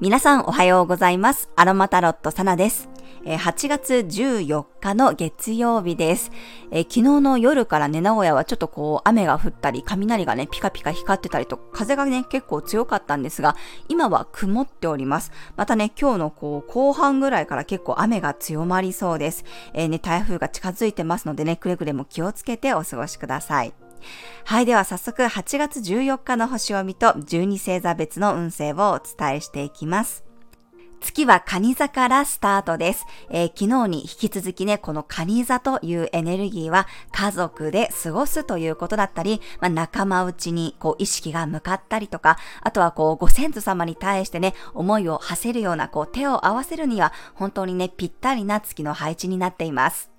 皆さんおはようございます。アロマタロットサナです。8月14日の月曜日です。え昨日の夜からね、名古屋はちょっとこう雨が降ったり、雷がね、ピカピカ光ってたりと、風がね、結構強かったんですが、今は曇っております。またね、今日のこう後半ぐらいから結構雨が強まりそうです。えー、ね、台風が近づいてますのでね、くれぐれも気をつけてお過ごしください。はい。では早速8月14日の星読みと12星座別の運勢をお伝えしていきます。月は蟹座からスタートです。えー、昨日に引き続きね、この蟹座というエネルギーは家族で過ごすということだったり、まあ、仲間内にこう意識が向かったりとか、あとはこうご先祖様に対してね、思いを馳せるようなこう手を合わせるには本当にね、ぴったりな月の配置になっています。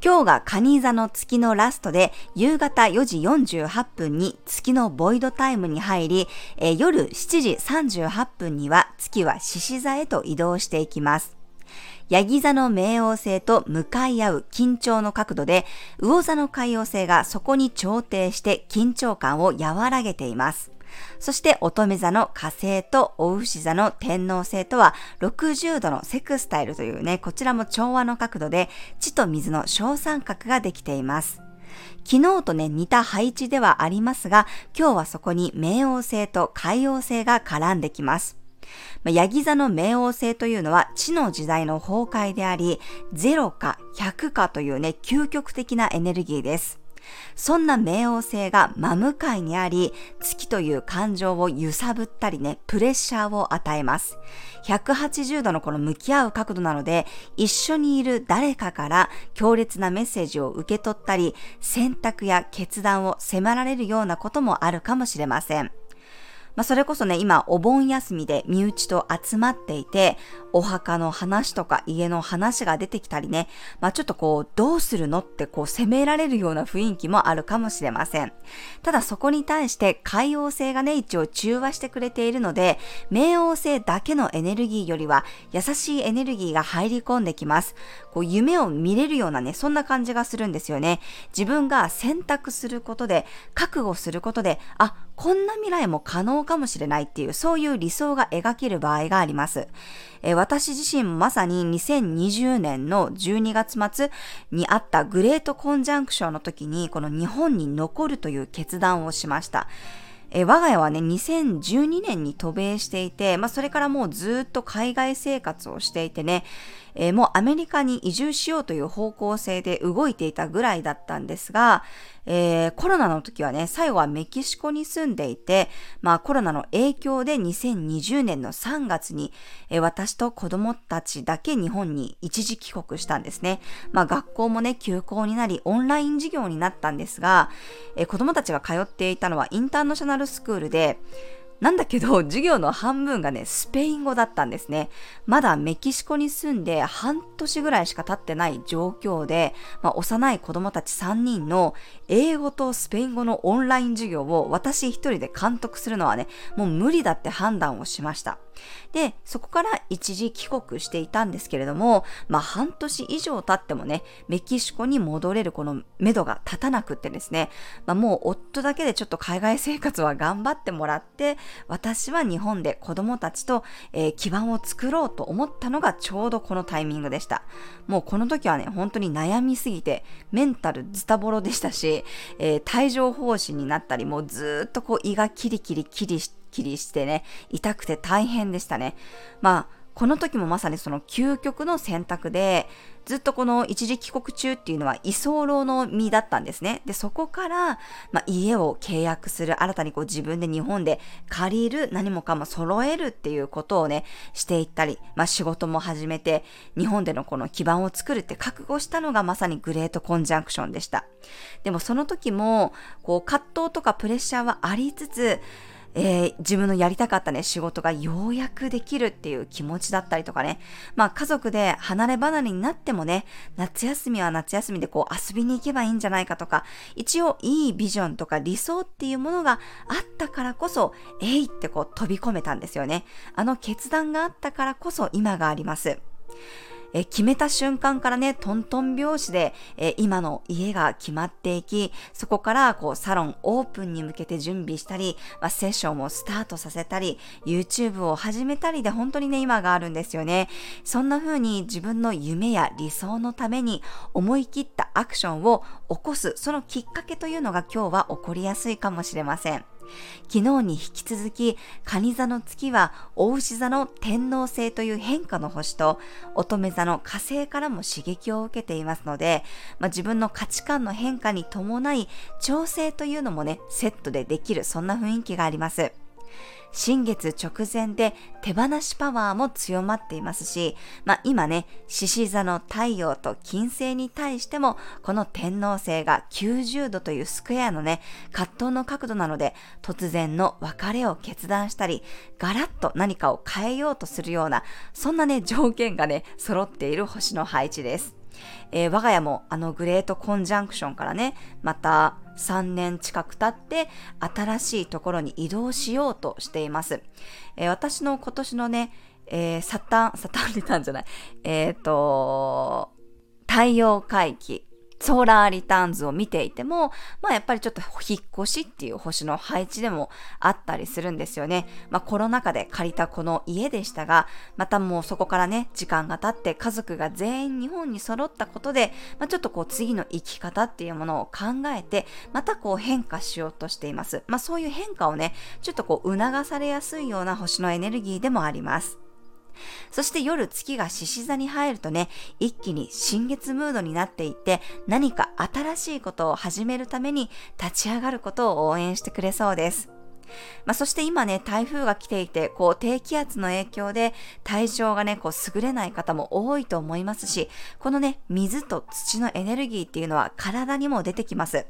今日が蟹座の月のラストで、夕方4時48分に月のボイドタイムに入り、えー、夜7時38分には月は獅子座へと移動していきます。ヤギ座の冥王星と向かい合う緊張の角度で、魚座の海王星がそこに調停して緊張感を和らげています。そして乙女座の火星とお牛座の天王星とは60度のセクスタイルというね、こちらも調和の角度で地と水の小三角ができています。昨日とね、似た配置ではありますが、今日はそこに冥王星と海王星が絡んできます。ヤギ座の冥王星というのは地の時代の崩壊であり、0か100かというね、究極的なエネルギーです。そんな冥王星が真向かいにあり、月という感情を揺さぶったりね、プレッシャーを与えます。180度のこの向き合う角度なので、一緒にいる誰かから強烈なメッセージを受け取ったり、選択や決断を迫られるようなこともあるかもしれません。まあ、それこそね、今、お盆休みで身内と集まっていて、お墓の話とか家の話が出てきたりね、まあ、ちょっとこう、どうするのってこう、責められるような雰囲気もあるかもしれません。ただそこに対して海王星がね、一応中和してくれているので、冥王星だけのエネルギーよりは優しいエネルギーが入り込んできます。こう、夢を見れるようなね、そんな感じがするんですよね。自分が選択することで、覚悟することで、あ、こんな未来も可能かもしれないっていう、そういう理想が描ける場合があります。え、私自身まさに2020年の12月末にあったグレートコンジャンクションの時に、この日本に残るという決断をしました。え我が家はね、2012年に渡米していて、まあ、それからもうずっと海外生活をしていてね、えー、もうアメリカに移住しようという方向性で動いていたぐらいだったんですが、えー、コロナの時はね、最後はメキシコに住んでいて、まあコロナの影響で2020年の3月に、えー、私と子供たちだけ日本に一時帰国したんですね。まあ学校もね、休校になり、オンライン授業になったんですが、えー、子供たちが通っていたのはインターナショナルスクールで、なんだけど、授業の半分がね、スペイン語だったんですね。まだメキシコに住んで半年ぐらいしか経ってない状況で、まあ、幼い子供たち3人の英語とスペイン語のオンライン授業を私一人で監督するのはね、もう無理だって判断をしました。で、そこから一時帰国していたんですけれども、まあ半年以上経ってもね、メキシコに戻れるこの目処が立たなくってですね、まあもう夫だけでちょっと海外生活は頑張ってもらって、私は日本で子供たちと、えー、基盤を作ろうと思ったのがちょうどこのタイミングでした。もうこの時はね、本当に悩みすぎて、メンタルズタボロでしたし、えー、帯状疱疹になったり、もうずっとこう胃がキリキリキリして、きりしてね、痛くて大変でしたね。まあ、この時もまさにその究極の選択で、ずっとこの一時帰国中っていうのは居候の身だったんですね。で、そこから、まあ、家を契約する、新たにこう自分で日本で借りる、何もかも揃えるっていうことをね、していったり、まあ、仕事も始めて、日本でのこの基盤を作るって覚悟したのがまさにグレートコンジャンクションでした。でもその時も、こう葛藤とかプレッシャーはありつつ、えー、自分のやりたかったね、仕事がようやくできるっていう気持ちだったりとかね。まあ家族で離れ離れになってもね、夏休みは夏休みでこう遊びに行けばいいんじゃないかとか、一応いいビジョンとか理想っていうものがあったからこそ、えいってこう飛び込めたんですよね。あの決断があったからこそ今があります。え決めた瞬間からね、トントン拍子で、え今の家が決まっていき、そこからこうサロンオープンに向けて準備したり、まあ、セッションをスタートさせたり、YouTube を始めたりで本当にね、今があるんですよね。そんな風に自分の夢や理想のために思い切ったアクションを起こす、そのきっかけというのが今日は起こりやすいかもしれません。昨日に引き続き、蟹座の月は、大牛座の天皇星という変化の星と、乙女座の火星からも刺激を受けていますので、まあ、自分の価値観の変化に伴い、調整というのもね、セットでできる、そんな雰囲気があります。新月直前で手放しパワーも強まっていますし、まあ今ね、獅子座の太陽と金星に対しても、この天皇星が90度というスクエアのね、葛藤の角度なので、突然の別れを決断したり、ガラッと何かを変えようとするような、そんなね、条件がね、揃っている星の配置です。えー、我が家もあのグレートコンジャンクションからね、また3年近く経って新しいところに移動しようとしています。えー、私の今年のね、えー、サタン、サタンでたんじゃない、えっ、ー、と、太陽回帰ソーラーリターンズを見ていても、まあやっぱりちょっと引っ越しっていう星の配置でもあったりするんですよね。まあコロナ禍で借りたこの家でしたが、またもうそこからね、時間が経って家族が全員日本に揃ったことで、まあちょっとこう次の生き方っていうものを考えて、またこう変化しようとしています。まあそういう変化をね、ちょっとこう促されやすいような星のエネルギーでもあります。そして夜月が獅子座に入るとね、一気に新月ムードになっていって、何か新しいことを始めるために立ち上がることを応援してくれそうです。まあ、そして今ね、台風が来ていて、こう、低気圧の影響で体調がね、こう、優れない方も多いと思いますし、このね、水と土のエネルギーっていうのは体にも出てきます。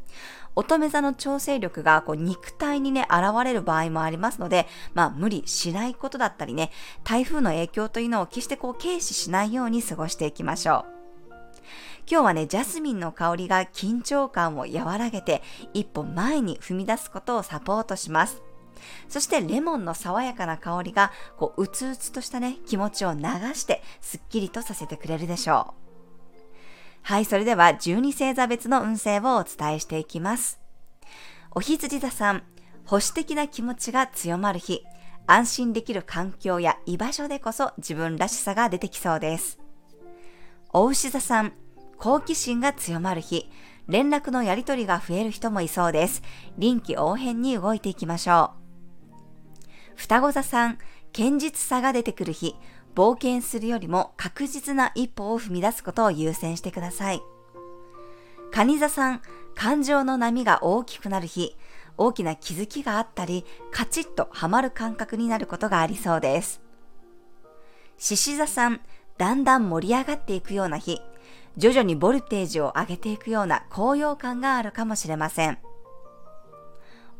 乙女座の調整力がこう肉体にね、現れる場合もありますので、まあ無理しないことだったりね、台風の影響というのを決してこう軽視しないように過ごしていきましょう。今日はね、ジャスミンの香りが緊張感を和らげて、一歩前に踏み出すことをサポートします。そしてレモンの爽やかな香りが、こう、うつうつとしたね、気持ちを流して、すっきりとさせてくれるでしょう。はい、それでは12星座別の運勢をお伝えしていきます。お羊座さん、保守的な気持ちが強まる日、安心できる環境や居場所でこそ自分らしさが出てきそうです。お牛座さん、好奇心が強まる日、連絡のやりとりが増える人もいそうです。臨機応変に動いていきましょう。双子座さん、堅実さが出てくる日、冒険するよりも確実な一歩を踏み出すことを優先してください。蟹座さん、感情の波が大きくなる日、大きな気づきがあったり、カチッとはまる感覚になることがありそうです。獅子座さん、だんだん盛り上がっていくような日、徐々にボルテージを上げていくような高揚感があるかもしれません。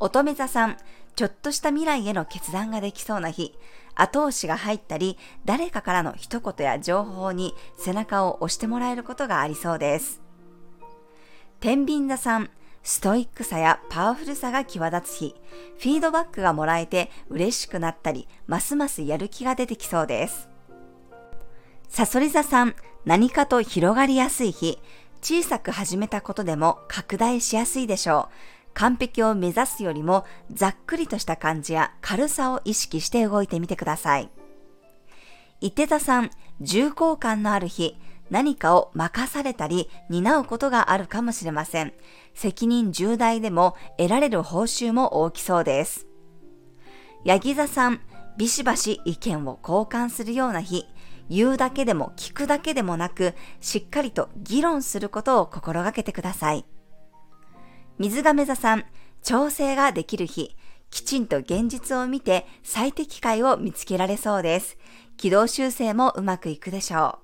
乙女座さん、ちょっとした未来への決断ができそうな日、後押しが入ったり、誰かからの一言や情報に背中を押してもらえることがありそうです。天秤座さん、ストイックさやパワフルさが際立つ日、フィードバックがもらえて嬉しくなったり、ますますやる気が出てきそうです。サソリ座さん、何かと広がりやすい日、小さく始めたことでも拡大しやすいでしょう。完璧を目指すよりもざっくりとした感じや軽さを意識して動いてみてください。伊手座さん、重厚感のある日、何かを任されたり担うことがあるかもしれません。責任重大でも得られる報酬も大きそうです。ヤギ座さん、ビシバシ意見を交換するような日、言うだけでも聞くだけでもなく、しっかりと議論することを心がけてください。水亀座さん、調整ができる日、きちんと現実を見て最適解を見つけられそうです。軌道修正もうまくいくでしょ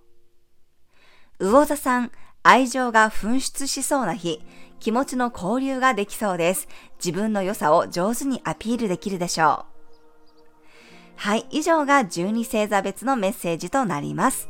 う。魚座さん、愛情が噴出しそうな日、気持ちの交流ができそうです。自分の良さを上手にアピールできるでしょう。はい、以上が12星座別のメッセージとなります。